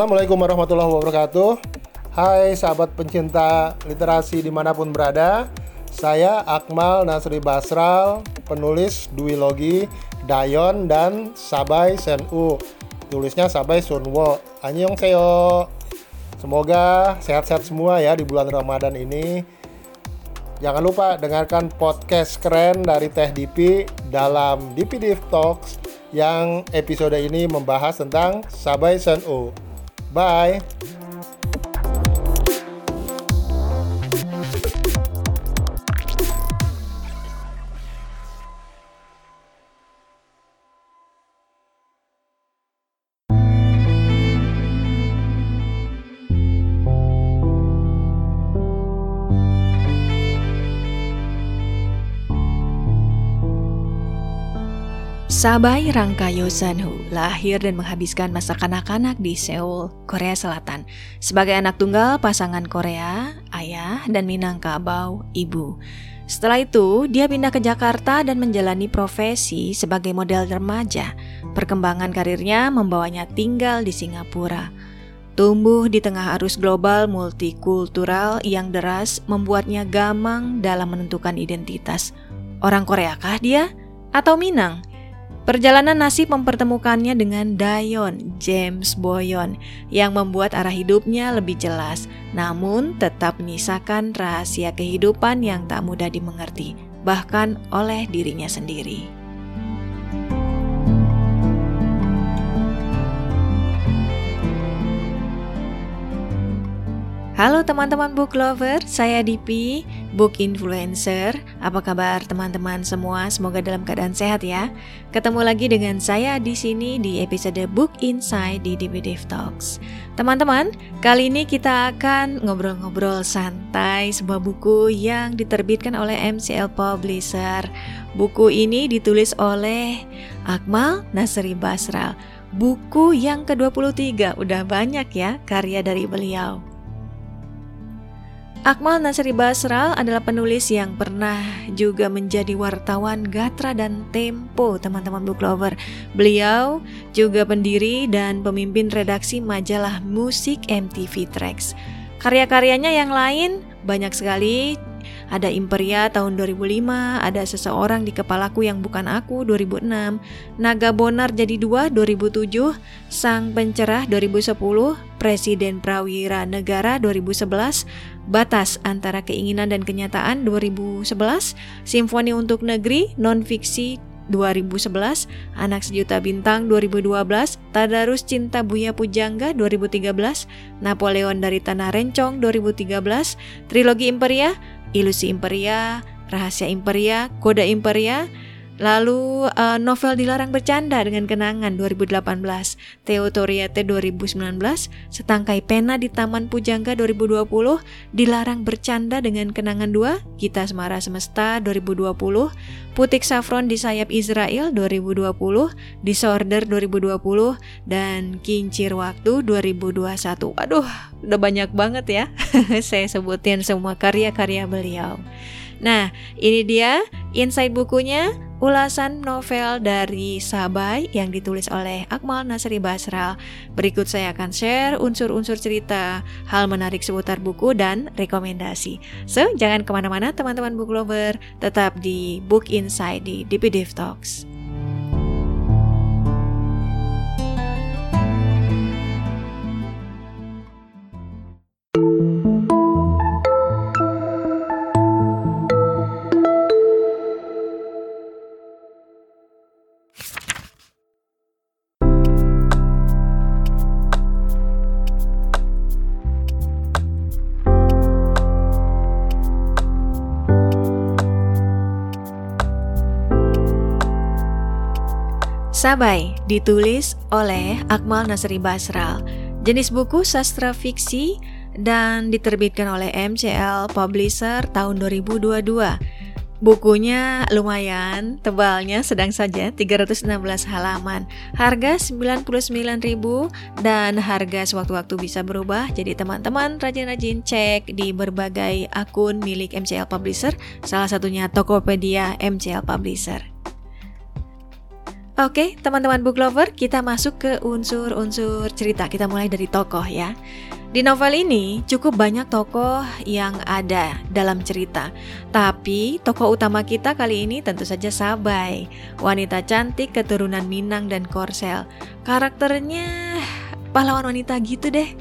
Assalamualaikum warahmatullahi wabarakatuh. Hai sahabat pencinta literasi di mana pun berada Saya Akmal Nasri Basral Penulis duologi Dayon dan Sabai Senu Tulisnya Sabai Sunwo Annyeonghaseyo Semoga sehat-sehat semua ya di bulan Ramadan ini. Jangan lupa dengarkan podcast keren dari Teh Dipi dalam Dipi Div Talks yang episode ini membahas tentang Sabai Senu. Bye. Sabai Rangkayo Sanhu lahir dan menghabiskan masa kanak-kanak di Seoul, Korea Selatan. Sebagai anak tunggal pasangan Korea, ayah, dan Minangkabau, ibu. Setelah itu, dia pindah ke Jakarta dan menjalani profesi sebagai model remaja. Perkembangan karirnya membawanya tinggal di Singapura. Tumbuh di tengah arus global multikultural yang deras membuatnya gamang dalam menentukan identitas. Orang Korea kah dia? Atau Minang? Perjalanan nasib mempertemukannya dengan Dayon James Boyon yang membuat arah hidupnya lebih jelas, namun tetap menyisakan rahasia kehidupan yang tak mudah dimengerti, bahkan oleh dirinya sendiri. Halo teman-teman book lover, saya Dipi, book influencer. Apa kabar teman-teman semua? Semoga dalam keadaan sehat ya. Ketemu lagi dengan saya di sini di episode Book Inside di Div Talks. Teman-teman, kali ini kita akan ngobrol-ngobrol santai sebuah buku yang diterbitkan oleh MCL Publisher. Buku ini ditulis oleh Akmal Nasri Basral. Buku yang ke-23, udah banyak ya karya dari beliau. Akmal Nasri Basral adalah penulis yang pernah juga menjadi wartawan Gatra dan Tempo, teman-teman book lover. Beliau juga pendiri dan pemimpin redaksi majalah musik MTV Tracks. Karya-karyanya yang lain banyak sekali ada Imperia tahun 2005, ada Seseorang di Kepalaku Yang Bukan Aku 2006, Naga Bonar Jadi Dua 2007, Sang Pencerah 2010, Presiden Prawira Negara 2011, Batas Antara Keinginan dan Kenyataan 2011, Simfoni Untuk Negeri Non-Fiksi 2011, Anak Sejuta Bintang 2012, Tadarus Cinta Buya Pujangga 2013, Napoleon dari Tanah Rencong 2013, Trilogi Imperia Ilusi Imperia, Rahasia Imperia, Kode Imperia, lalu uh, novel Dilarang Bercanda dengan Kenangan 2018, Teotoriete 2019, Setangkai Pena di Taman Pujangga 2020, Dilarang Bercanda dengan Kenangan 2, Kita Semara Semesta 2020, Putik Saffron di Sayap Israel 2020, Disorder 2020, dan Kincir Waktu 2021. Aduh, udah banyak banget ya saya sebutin semua karya-karya beliau. Nah, ini dia insight bukunya ulasan novel dari Sabai yang ditulis oleh Akmal Nasri Basral. Berikut saya akan share unsur-unsur cerita, hal menarik seputar buku, dan rekomendasi. So, jangan ke mana-mana teman-teman book lover, tetap di Book Inside di DPDiv Talks. Sabai ditulis oleh Akmal Nasri Basral. Jenis buku sastra fiksi dan diterbitkan oleh MCL Publisher tahun 2022. Bukunya lumayan, tebalnya sedang saja 316 halaman. Harga 99.000 dan harga sewaktu-waktu bisa berubah. Jadi teman-teman rajin-rajin cek di berbagai akun milik MCL Publisher, salah satunya Tokopedia MCL Publisher. Oke, teman-teman book lover, kita masuk ke unsur-unsur cerita. Kita mulai dari tokoh ya. Di novel ini cukup banyak tokoh yang ada dalam cerita. Tapi tokoh utama kita kali ini tentu saja Sabai, wanita cantik keturunan Minang dan Korsel. Karakternya pahlawan wanita gitu deh.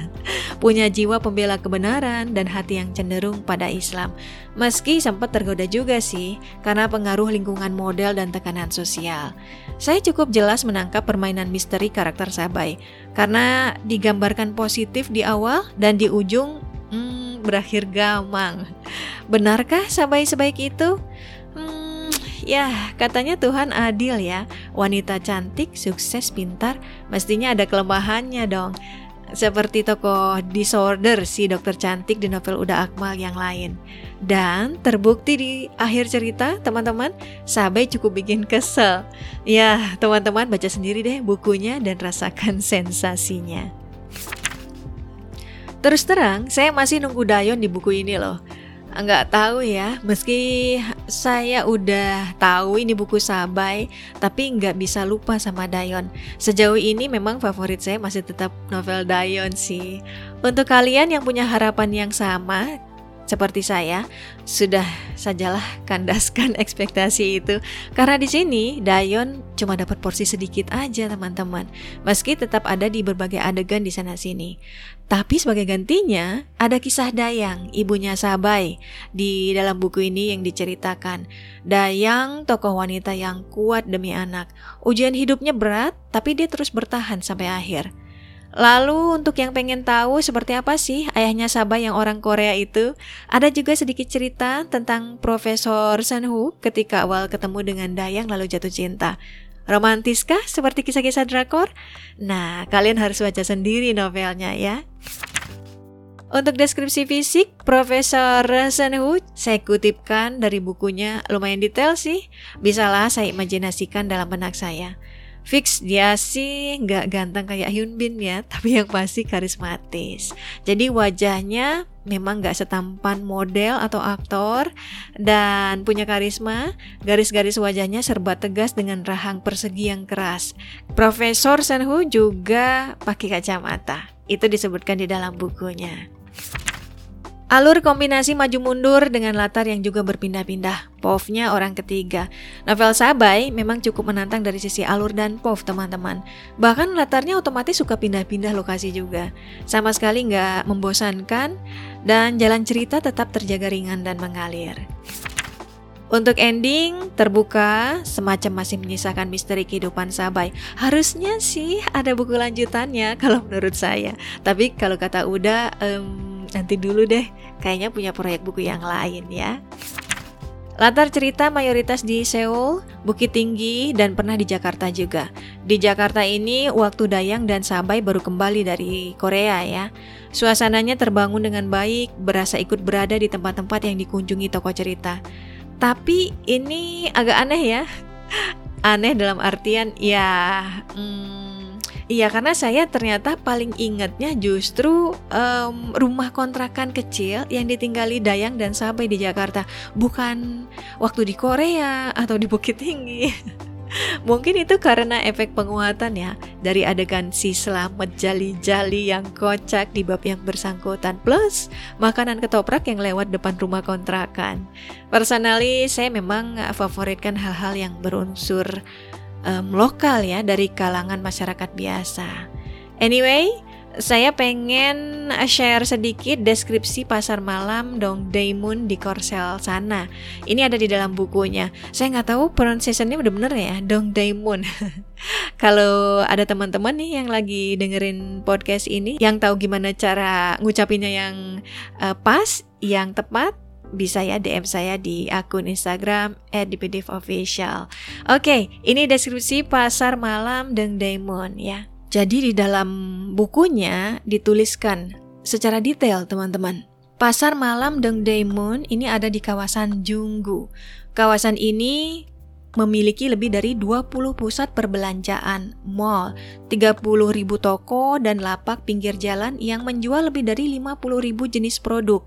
Punya jiwa pembela kebenaran dan hati yang cenderung pada Islam. Meski sempat tergoda juga sih karena pengaruh lingkungan model dan tekanan sosial. Saya cukup jelas menangkap permainan misteri karakter Sabai karena digambarkan positif di awal dan di ujung hmm, berakhir gamang. Benarkah Sabai sebaik itu? Ya, katanya Tuhan adil ya. Wanita cantik, sukses, pintar, mestinya ada kelemahannya dong. Seperti tokoh disorder si dokter cantik di novel Uda Akmal yang lain. Dan terbukti di akhir cerita, teman-teman, Sabai cukup bikin kesel. Ya, teman-teman baca sendiri deh bukunya dan rasakan sensasinya. Terus terang, saya masih nunggu Dayon di buku ini loh nggak tahu ya meski saya udah tahu ini buku Sabai tapi nggak bisa lupa sama Dayon sejauh ini memang favorit saya masih tetap novel Dayon sih untuk kalian yang punya harapan yang sama seperti saya, sudah sajalah kandaskan ekspektasi itu. Karena di sini Dayon cuma dapat porsi sedikit aja teman-teman. Meski tetap ada di berbagai adegan di sana sini. Tapi sebagai gantinya, ada kisah Dayang, ibunya Sabai, di dalam buku ini yang diceritakan. Dayang, tokoh wanita yang kuat demi anak. Ujian hidupnya berat, tapi dia terus bertahan sampai akhir. Lalu untuk yang pengen tahu seperti apa sih ayahnya Sabah yang orang Korea itu, ada juga sedikit cerita tentang Profesor Sanhu ketika awal ketemu dengan Dayang lalu jatuh cinta. Romantiskah seperti kisah-kisah drakor? Nah, kalian harus baca sendiri novelnya ya. Untuk deskripsi fisik, Profesor Sanhu saya kutipkan dari bukunya lumayan detail sih. Bisalah saya imajinasikan dalam benak saya. Fix dia sih nggak ganteng kayak Hyun Bin ya, tapi yang pasti karismatis. Jadi wajahnya memang nggak setampan model atau aktor dan punya karisma. Garis-garis wajahnya serba tegas dengan rahang persegi yang keras. Profesor Senhu juga pakai kacamata. Itu disebutkan di dalam bukunya. Alur kombinasi maju mundur dengan latar yang juga berpindah-pindah. POV-nya orang ketiga. Novel Sabai memang cukup menantang dari sisi alur dan POV teman-teman. Bahkan latarnya otomatis suka pindah-pindah lokasi juga. Sama sekali nggak membosankan dan jalan cerita tetap terjaga ringan dan mengalir. Untuk ending terbuka, semacam masih menyisakan misteri kehidupan Sabai. Harusnya sih ada buku lanjutannya kalau menurut saya. Tapi kalau kata Uda, um, nanti dulu deh, kayaknya punya proyek buku yang lain ya. Latar cerita mayoritas di Seoul, Bukit Tinggi, dan pernah di Jakarta juga. Di Jakarta ini, waktu Dayang dan Sabai baru kembali dari Korea ya. Suasananya terbangun dengan baik, berasa ikut berada di tempat-tempat yang dikunjungi tokoh cerita. Tapi ini agak aneh ya. Aneh dalam artian ya... Hmm, Iya, karena saya ternyata paling ingatnya justru um, rumah kontrakan kecil yang ditinggali Dayang dan Sabai di Jakarta, bukan waktu di Korea atau di Bukit Tinggi. Mungkin itu karena efek penguatan ya dari adegan si selamat jali-jali yang kocak di bab yang bersangkutan plus makanan ketoprak yang lewat depan rumah kontrakan. Personally saya memang favoritkan hal-hal yang berunsur um, lokal ya dari kalangan masyarakat biasa. Anyway, saya pengen share sedikit deskripsi pasar malam Dong Daemun di Korsel sana. Ini ada di dalam bukunya. Saya nggak tahu pronunciationnya bener-bener ya, Dong Daemun. Kalau ada teman-teman nih yang lagi dengerin podcast ini, yang tahu gimana cara ngucapinnya yang uh, pas, yang tepat, bisa ya DM saya di akun Instagram @dpdofficial. Oke, ini deskripsi pasar malam Deng Daemon ya. Jadi di dalam bukunya dituliskan secara detail teman-teman. Pasar malam Deng Daemon ini ada di kawasan Junggu. Kawasan ini memiliki lebih dari 20 pusat perbelanjaan, mall, 30 ribu toko, dan lapak pinggir jalan yang menjual lebih dari 50 ribu jenis produk,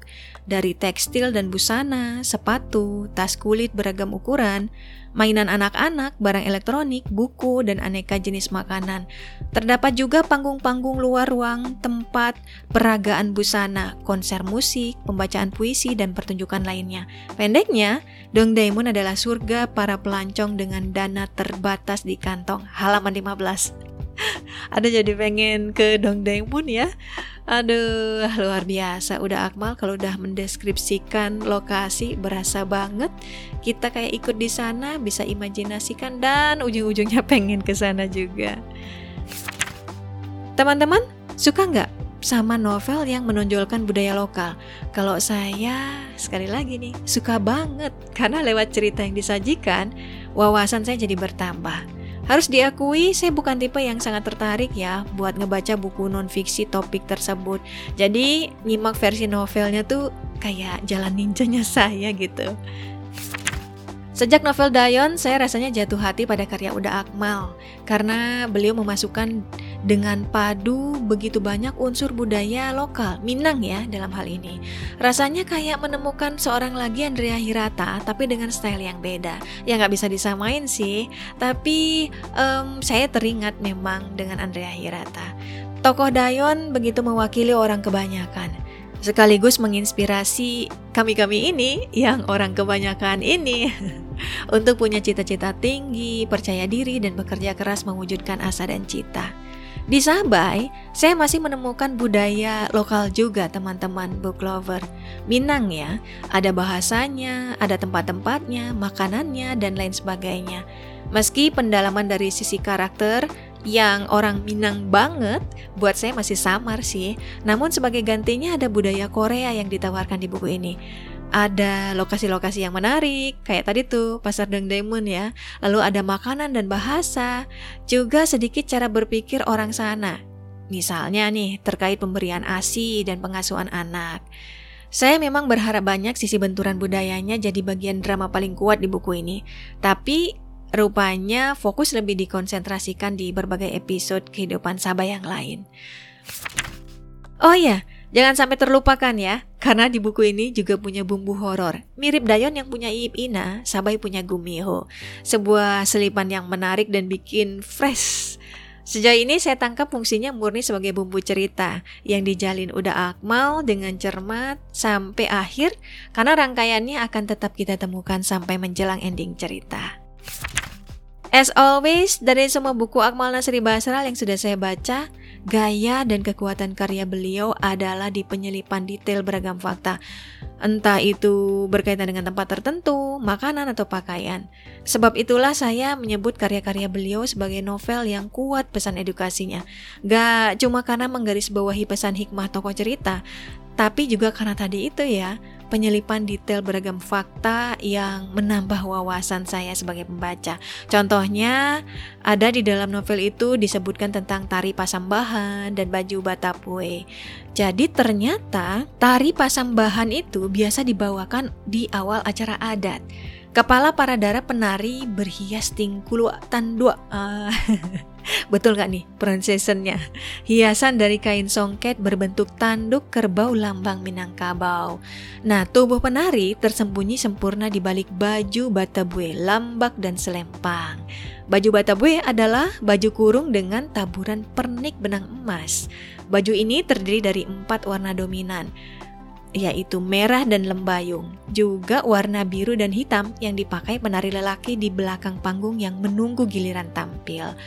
dari tekstil dan busana, sepatu, tas kulit beragam ukuran, mainan anak-anak, barang elektronik, buku, dan aneka jenis makanan. Terdapat juga panggung-panggung luar ruang, tempat peragaan busana, konser musik, pembacaan puisi, dan pertunjukan lainnya. Pendeknya, Dongdaemun adalah surga para pelancong dengan dana terbatas di kantong. Halaman 15. Ada jadi pengen ke Dongdaemun ya. Aduh, luar biasa. Udah Akmal kalau udah mendeskripsikan lokasi berasa banget. Kita kayak ikut di sana, bisa imajinasikan dan ujung-ujungnya pengen ke sana juga. Teman-teman, suka nggak sama novel yang menonjolkan budaya lokal? Kalau saya, sekali lagi nih, suka banget. Karena lewat cerita yang disajikan, wawasan saya jadi bertambah. Harus diakui, saya bukan tipe yang sangat tertarik ya buat ngebaca buku non-fiksi topik tersebut. Jadi, nyimak versi novelnya tuh kayak jalan ninjanya saya gitu. Sejak novel Dayon, saya rasanya jatuh hati pada karya Uda Akmal karena beliau memasukkan dengan padu begitu banyak unsur budaya lokal, Minang ya dalam hal ini. Rasanya kayak menemukan seorang lagi Andrea Hirata tapi dengan style yang beda. Ya nggak bisa disamain sih, tapi um, saya teringat memang dengan Andrea Hirata. Tokoh Dayon begitu mewakili orang kebanyakan sekaligus menginspirasi kami-kami ini yang orang kebanyakan ini untuk punya cita-cita tinggi, percaya diri, dan bekerja keras mewujudkan asa dan cita. Di Sabai, saya masih menemukan budaya lokal juga teman-teman book lover. Minang ya, ada bahasanya, ada tempat-tempatnya, makanannya, dan lain sebagainya. Meski pendalaman dari sisi karakter yang orang Minang banget, buat saya masih samar sih. Namun sebagai gantinya ada budaya Korea yang ditawarkan di buku ini ada lokasi-lokasi yang menarik, kayak tadi tuh Pasar Dengdaemun ya. Lalu ada makanan dan bahasa, juga sedikit cara berpikir orang sana. Misalnya nih, terkait pemberian ASI dan pengasuhan anak. Saya memang berharap banyak sisi benturan budayanya jadi bagian drama paling kuat di buku ini. Tapi rupanya fokus lebih dikonsentrasikan di berbagai episode kehidupan Sabah yang lain. Oh ya, Jangan sampai terlupakan ya, karena di buku ini juga punya bumbu horor. Mirip Dayon yang punya Iip Ina, Sabai punya Gumiho. Sebuah selipan yang menarik dan bikin fresh. Sejauh ini saya tangkap fungsinya murni sebagai bumbu cerita yang dijalin udah Akmal dengan cermat sampai akhir karena rangkaiannya akan tetap kita temukan sampai menjelang ending cerita. As always, dari semua buku Akmal Nasri Basral yang sudah saya baca, Gaya dan kekuatan karya beliau adalah di penyelipan detail beragam fakta. Entah itu berkaitan dengan tempat tertentu, makanan atau pakaian. Sebab itulah saya menyebut karya-karya beliau sebagai novel yang kuat pesan edukasinya. Gak cuma karena menggarisbawahi pesan hikmah tokoh cerita, tapi juga karena tadi itu ya, penyelipan detail beragam fakta yang menambah wawasan saya sebagai pembaca. Contohnya, ada di dalam novel itu disebutkan tentang tari pasambahan dan baju batapue. Jadi ternyata tari pasambahan itu biasa dibawakan di awal acara adat. Kepala para dara penari berhias tingkulu tandua. Uh, betul gak nih pronunciationnya? Hiasan dari kain songket berbentuk tanduk kerbau lambang Minangkabau. Nah, tubuh penari tersembunyi sempurna di balik baju batabue, lambak dan selempang. Baju batabue adalah baju kurung dengan taburan pernik benang emas. Baju ini terdiri dari empat warna dominan yaitu merah dan lembayung, juga warna biru dan hitam yang dipakai penari lelaki di belakang panggung yang menunggu giliran tampil.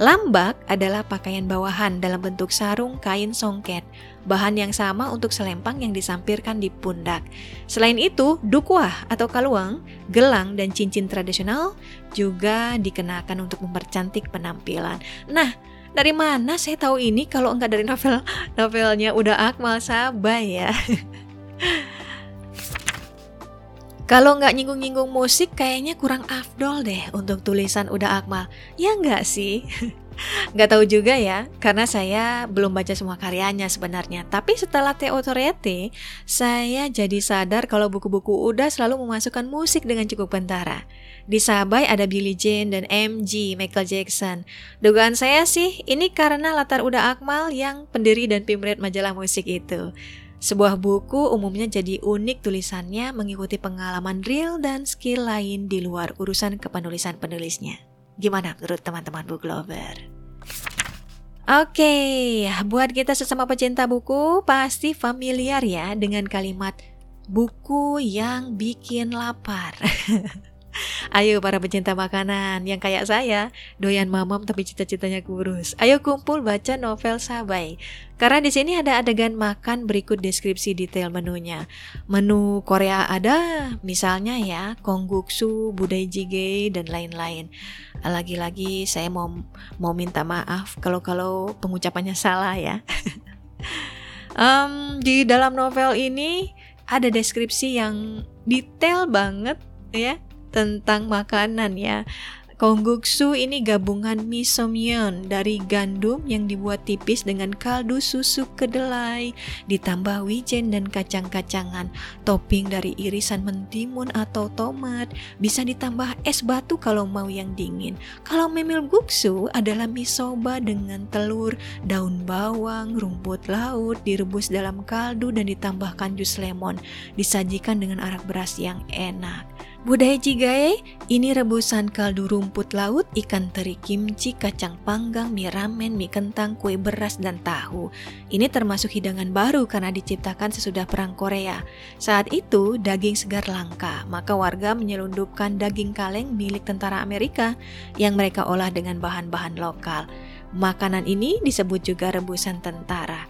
Lambak adalah pakaian bawahan dalam bentuk sarung kain songket, bahan yang sama untuk selempang yang disampirkan di pundak. Selain itu, dukwah atau kaluang, gelang, dan cincin tradisional juga dikenakan untuk mempercantik penampilan. Nah, dari mana saya tahu ini kalau enggak dari novel novelnya udah Akmal Sabah ya? Kalau nggak nyinggung-nyinggung musik, kayaknya kurang afdol deh untuk tulisan Uda Akmal. Ya nggak sih? Gak tahu juga ya, karena saya belum baca semua karyanya sebenarnya. Tapi setelah Theo Torete, saya jadi sadar kalau buku-buku udah selalu memasukkan musik dengan cukup bentara. Di Sabai ada Billie Jean dan MG, Michael Jackson. Dugaan saya sih, ini karena latar Uda Akmal yang pendiri dan pimret majalah musik itu. Sebuah buku umumnya jadi unik tulisannya mengikuti pengalaman real dan skill lain di luar urusan kepenulisan penulisnya. Gimana menurut teman-teman book lover? Oke, okay, buat kita sesama pecinta buku pasti familiar ya dengan kalimat buku yang bikin lapar. Ayo para pecinta makanan yang kayak saya, doyan mamam tapi cita-citanya kurus. Ayo kumpul baca novel Sabai. Karena di sini ada adegan makan berikut deskripsi detail menunya. Menu Korea ada, misalnya ya, kongguksu, budai jjigae dan lain-lain. Lagi-lagi saya mau mau minta maaf kalau kalau pengucapannya salah ya. um, di dalam novel ini ada deskripsi yang detail banget ya tentang makanan ya. Kongguksu ini gabungan misomyeon dari gandum yang dibuat tipis dengan kaldu susu kedelai, ditambah wijen dan kacang-kacangan, topping dari irisan mentimun atau tomat, bisa ditambah es batu kalau mau yang dingin. Kalau memil guksu adalah misoba dengan telur, daun bawang, rumput laut, direbus dalam kaldu dan ditambahkan jus lemon, disajikan dengan arak beras yang enak. Budaya Jigae, ini rebusan kaldu rumput laut, ikan teri kimchi, kacang panggang, mie ramen, mie kentang, kue beras, dan tahu. Ini termasuk hidangan baru karena diciptakan sesudah Perang Korea. Saat itu, daging segar langka, maka warga menyelundupkan daging kaleng milik tentara Amerika yang mereka olah dengan bahan-bahan lokal. Makanan ini disebut juga rebusan tentara.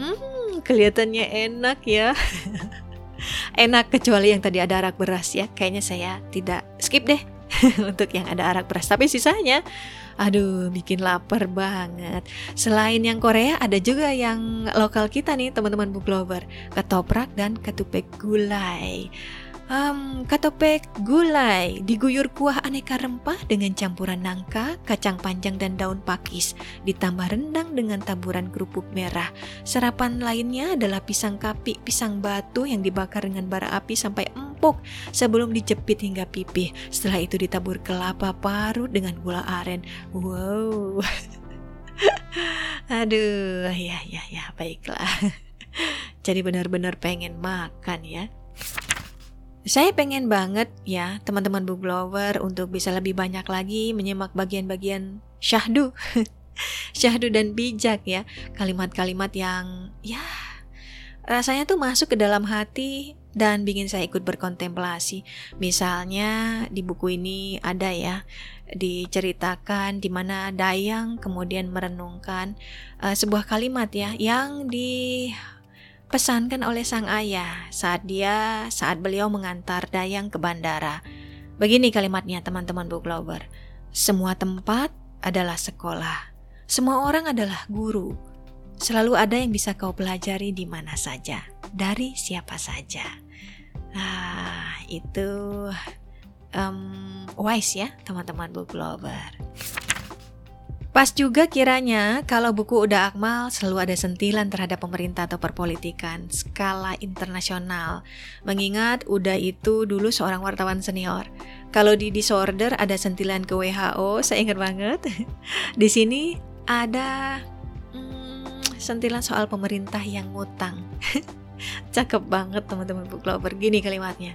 Hmm, kelihatannya enak ya. enak kecuali yang tadi ada arak beras ya. Kayaknya saya tidak skip deh untuk yang ada arak beras. Tapi sisanya Aduh, bikin lapar banget. Selain yang Korea, ada juga yang lokal kita nih, teman-teman book lover. Ketoprak dan ketupek gulai. Um, katopek gulai diguyur kuah aneka rempah dengan campuran nangka, kacang panjang dan daun pakis, ditambah rendang dengan taburan kerupuk merah. Sarapan lainnya adalah pisang kapi, pisang batu yang dibakar dengan bara api sampai empuk sebelum dijepit hingga pipih. Setelah itu ditabur kelapa parut dengan gula aren. Wow. Aduh, ya ya ya, baiklah. Jadi benar-benar pengen makan ya. Saya pengen banget ya teman-teman book lover untuk bisa lebih banyak lagi menyimak bagian-bagian syahdu. syahdu dan bijak ya. Kalimat-kalimat yang ya rasanya tuh masuk ke dalam hati dan bikin saya ikut berkontemplasi. Misalnya di buku ini ada ya diceritakan di mana Dayang kemudian merenungkan uh, sebuah kalimat ya yang di pesankan oleh sang ayah saat dia saat beliau mengantar Dayang ke bandara. Begini kalimatnya teman-teman book lover. Semua tempat adalah sekolah. Semua orang adalah guru. Selalu ada yang bisa kau pelajari di mana saja, dari siapa saja. Ah, itu um, wise ya teman-teman book lover. Pas juga kiranya kalau buku Uda Akmal selalu ada sentilan terhadap pemerintah atau perpolitikan skala internasional. Mengingat Uda itu dulu seorang wartawan senior. Kalau di Disorder ada sentilan ke WHO, saya ingat banget. di sini ada hmm, sentilan soal pemerintah yang ngutang. Cakep banget teman-teman book lover. Gini kalimatnya.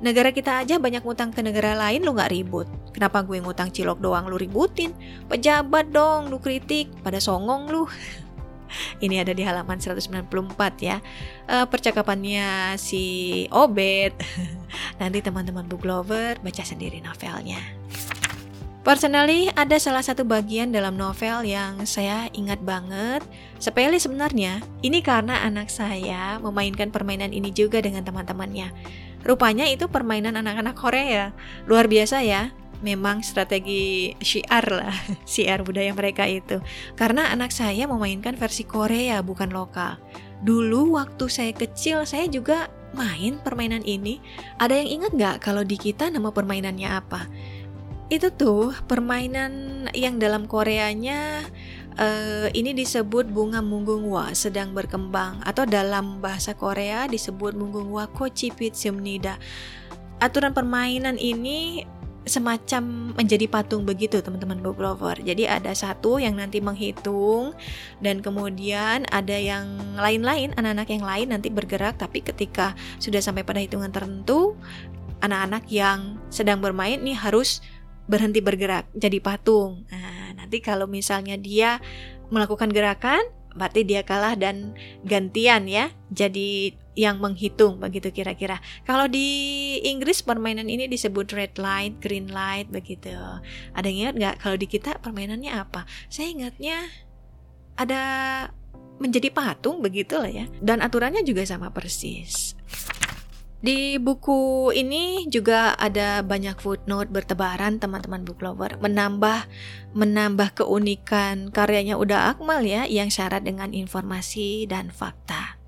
Negara kita aja banyak ngutang ke negara lain lu gak ribut. Kenapa gue ngutang cilok doang lu ributin? Pejabat dong lu kritik, pada songong lu. Ini ada di halaman 194 ya. Uh, percakapannya si Obet. Nanti teman-teman book lover baca sendiri novelnya. Personally, ada salah satu bagian dalam novel yang saya ingat banget. Sepele sebenarnya, ini karena anak saya memainkan permainan ini juga dengan teman-temannya. Rupanya itu permainan anak-anak Korea. Luar biasa ya. Memang strategi syiar lah, syiar budaya mereka itu. Karena anak saya memainkan versi Korea bukan lokal. Dulu waktu saya kecil saya juga main permainan ini. Ada yang ingat nggak kalau di kita nama permainannya apa? itu tuh permainan yang dalam Koreanya uh, ini disebut bunga munggungwa sedang berkembang atau dalam bahasa Korea disebut munggungwa kochipit simnida. Aturan permainan ini semacam menjadi patung begitu teman-teman book lover. Jadi ada satu yang nanti menghitung dan kemudian ada yang lain-lain anak-anak yang lain nanti bergerak tapi ketika sudah sampai pada hitungan tertentu anak-anak yang sedang bermain ini harus berhenti bergerak jadi patung. Nah, nanti kalau misalnya dia melakukan gerakan berarti dia kalah dan gantian ya jadi yang menghitung begitu kira-kira. Kalau di Inggris permainan ini disebut red light green light begitu. Ada yang ingat nggak kalau di kita permainannya apa? Saya ingatnya ada menjadi patung begitu lah ya dan aturannya juga sama persis di buku ini juga ada banyak footnote bertebaran teman-teman book lover menambah menambah keunikan karyanya Uda Akmal ya yang syarat dengan informasi dan fakta.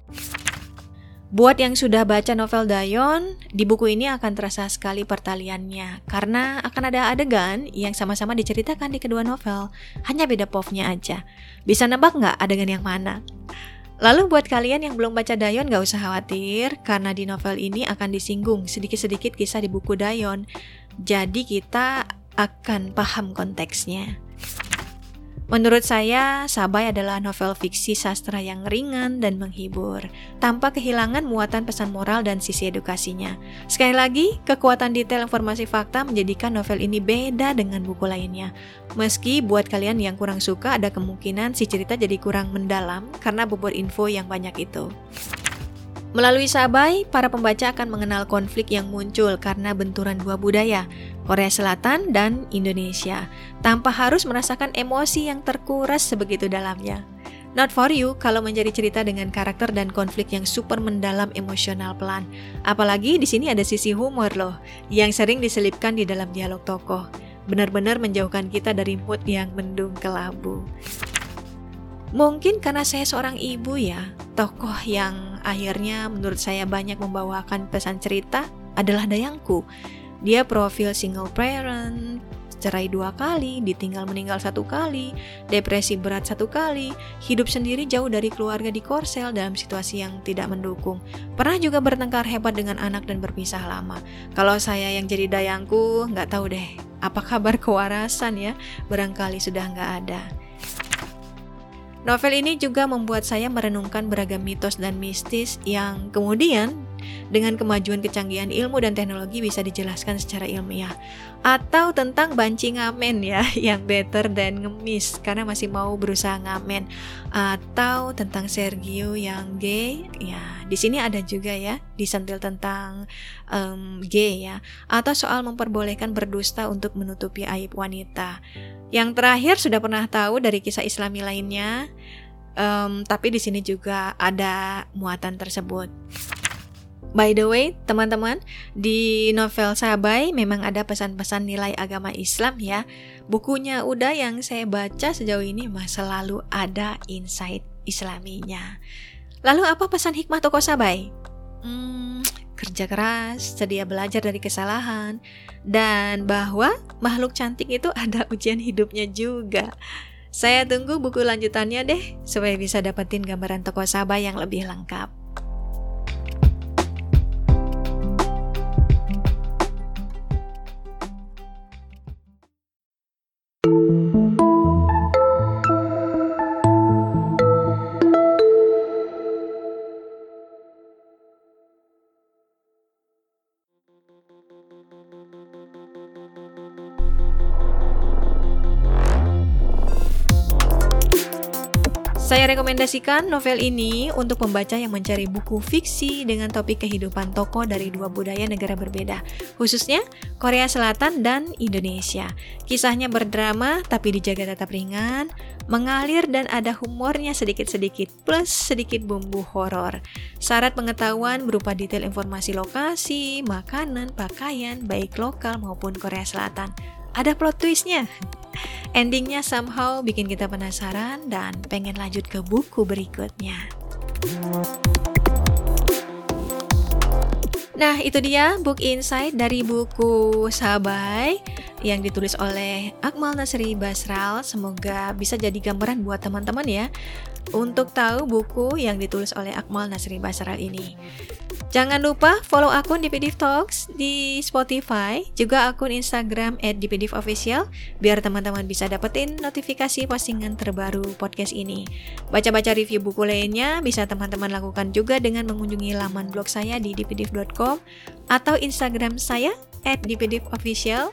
Buat yang sudah baca novel Dayon, di buku ini akan terasa sekali pertaliannya karena akan ada adegan yang sama-sama diceritakan di kedua novel, hanya beda povnya aja. Bisa nebak nggak adegan yang mana? Lalu buat kalian yang belum baca Dayon gak usah khawatir karena di novel ini akan disinggung sedikit-sedikit kisah di buku Dayon. Jadi kita akan paham konteksnya. Menurut saya, Sabai adalah novel fiksi sastra yang ringan dan menghibur, tanpa kehilangan muatan pesan moral dan sisi edukasinya. Sekali lagi, kekuatan detail informasi fakta menjadikan novel ini beda dengan buku lainnya. Meski buat kalian yang kurang suka ada kemungkinan si cerita jadi kurang mendalam karena bobot info yang banyak itu. Melalui Sabai, para pembaca akan mengenal konflik yang muncul karena benturan dua budaya, Korea Selatan, dan Indonesia, tanpa harus merasakan emosi yang terkuras sebegitu dalamnya. Not for you kalau menjadi cerita dengan karakter dan konflik yang super mendalam emosional pelan. Apalagi di sini ada sisi humor loh, yang sering diselipkan di dalam dialog tokoh. Benar-benar menjauhkan kita dari mood yang mendung kelabu. Mungkin karena saya seorang ibu ya, tokoh yang akhirnya menurut saya banyak membawakan pesan cerita adalah Dayangku dia profil single parent, cerai dua kali, ditinggal meninggal satu kali, depresi berat satu kali, hidup sendiri jauh dari keluarga di Korsel dalam situasi yang tidak mendukung. Pernah juga bertengkar hebat dengan anak dan berpisah lama. Kalau saya yang jadi dayangku, nggak tahu deh, apa kabar kewarasan ya? Barangkali sudah nggak ada. Novel ini juga membuat saya merenungkan beragam mitos dan mistis yang kemudian dengan kemajuan kecanggihan ilmu dan teknologi bisa dijelaskan secara ilmiah. Atau tentang banci ngamen ya, yang better dan ngemis karena masih mau berusaha ngamen. Atau tentang Sergio yang gay, ya di sini ada juga ya disentil tentang um, gay ya. Atau soal memperbolehkan berdusta untuk menutupi aib wanita. Yang terakhir sudah pernah tahu dari kisah Islami lainnya, um, tapi di sini juga ada muatan tersebut. By the way, teman-teman, di novel Sabai memang ada pesan-pesan nilai agama Islam ya. Bukunya udah yang saya baca sejauh ini mah selalu ada insight islaminya. Lalu apa pesan hikmah toko Sabai? Hmm, kerja keras, sedia belajar dari kesalahan, dan bahwa makhluk cantik itu ada ujian hidupnya juga. Saya tunggu buku lanjutannya deh, supaya bisa dapetin gambaran tokoh Sabah yang lebih lengkap. Saya rekomendasikan novel ini untuk pembaca yang mencari buku fiksi dengan topik kehidupan tokoh dari dua budaya negara berbeda, khususnya Korea Selatan dan Indonesia. Kisahnya berdrama tapi dijaga tetap ringan, mengalir dan ada humornya sedikit-sedikit plus sedikit bumbu horor. Syarat pengetahuan berupa detail informasi lokasi, makanan, pakaian baik lokal maupun Korea Selatan. Ada plot twistnya. Endingnya somehow bikin kita penasaran dan pengen lanjut ke buku berikutnya. Nah, itu dia book insight dari buku Sabai yang ditulis oleh Akmal Nasri Basral. Semoga bisa jadi gambaran buat teman-teman ya untuk tahu buku yang ditulis oleh Akmal Nasri Basral ini. Jangan lupa follow akun DPDIV Talks di Spotify, juga akun Instagram at Official, biar teman-teman bisa dapetin notifikasi postingan terbaru podcast ini. Baca-baca review buku lainnya bisa teman-teman lakukan juga dengan mengunjungi laman blog saya di dpdiv.com atau Instagram saya at Official.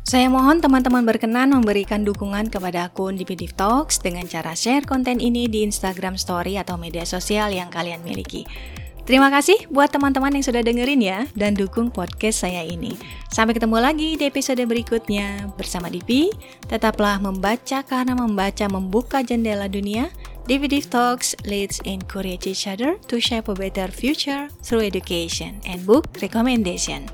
Saya mohon teman-teman berkenan memberikan dukungan kepada akun DPDIV Talks dengan cara share konten ini di Instagram Story atau media sosial yang kalian miliki. Terima kasih buat teman-teman yang sudah dengerin ya dan dukung podcast saya ini. Sampai ketemu lagi di episode berikutnya bersama Divi. Tetaplah membaca karena membaca membuka jendela dunia. DVD Talks leads encourage each other to shape a better future through education and book recommendation.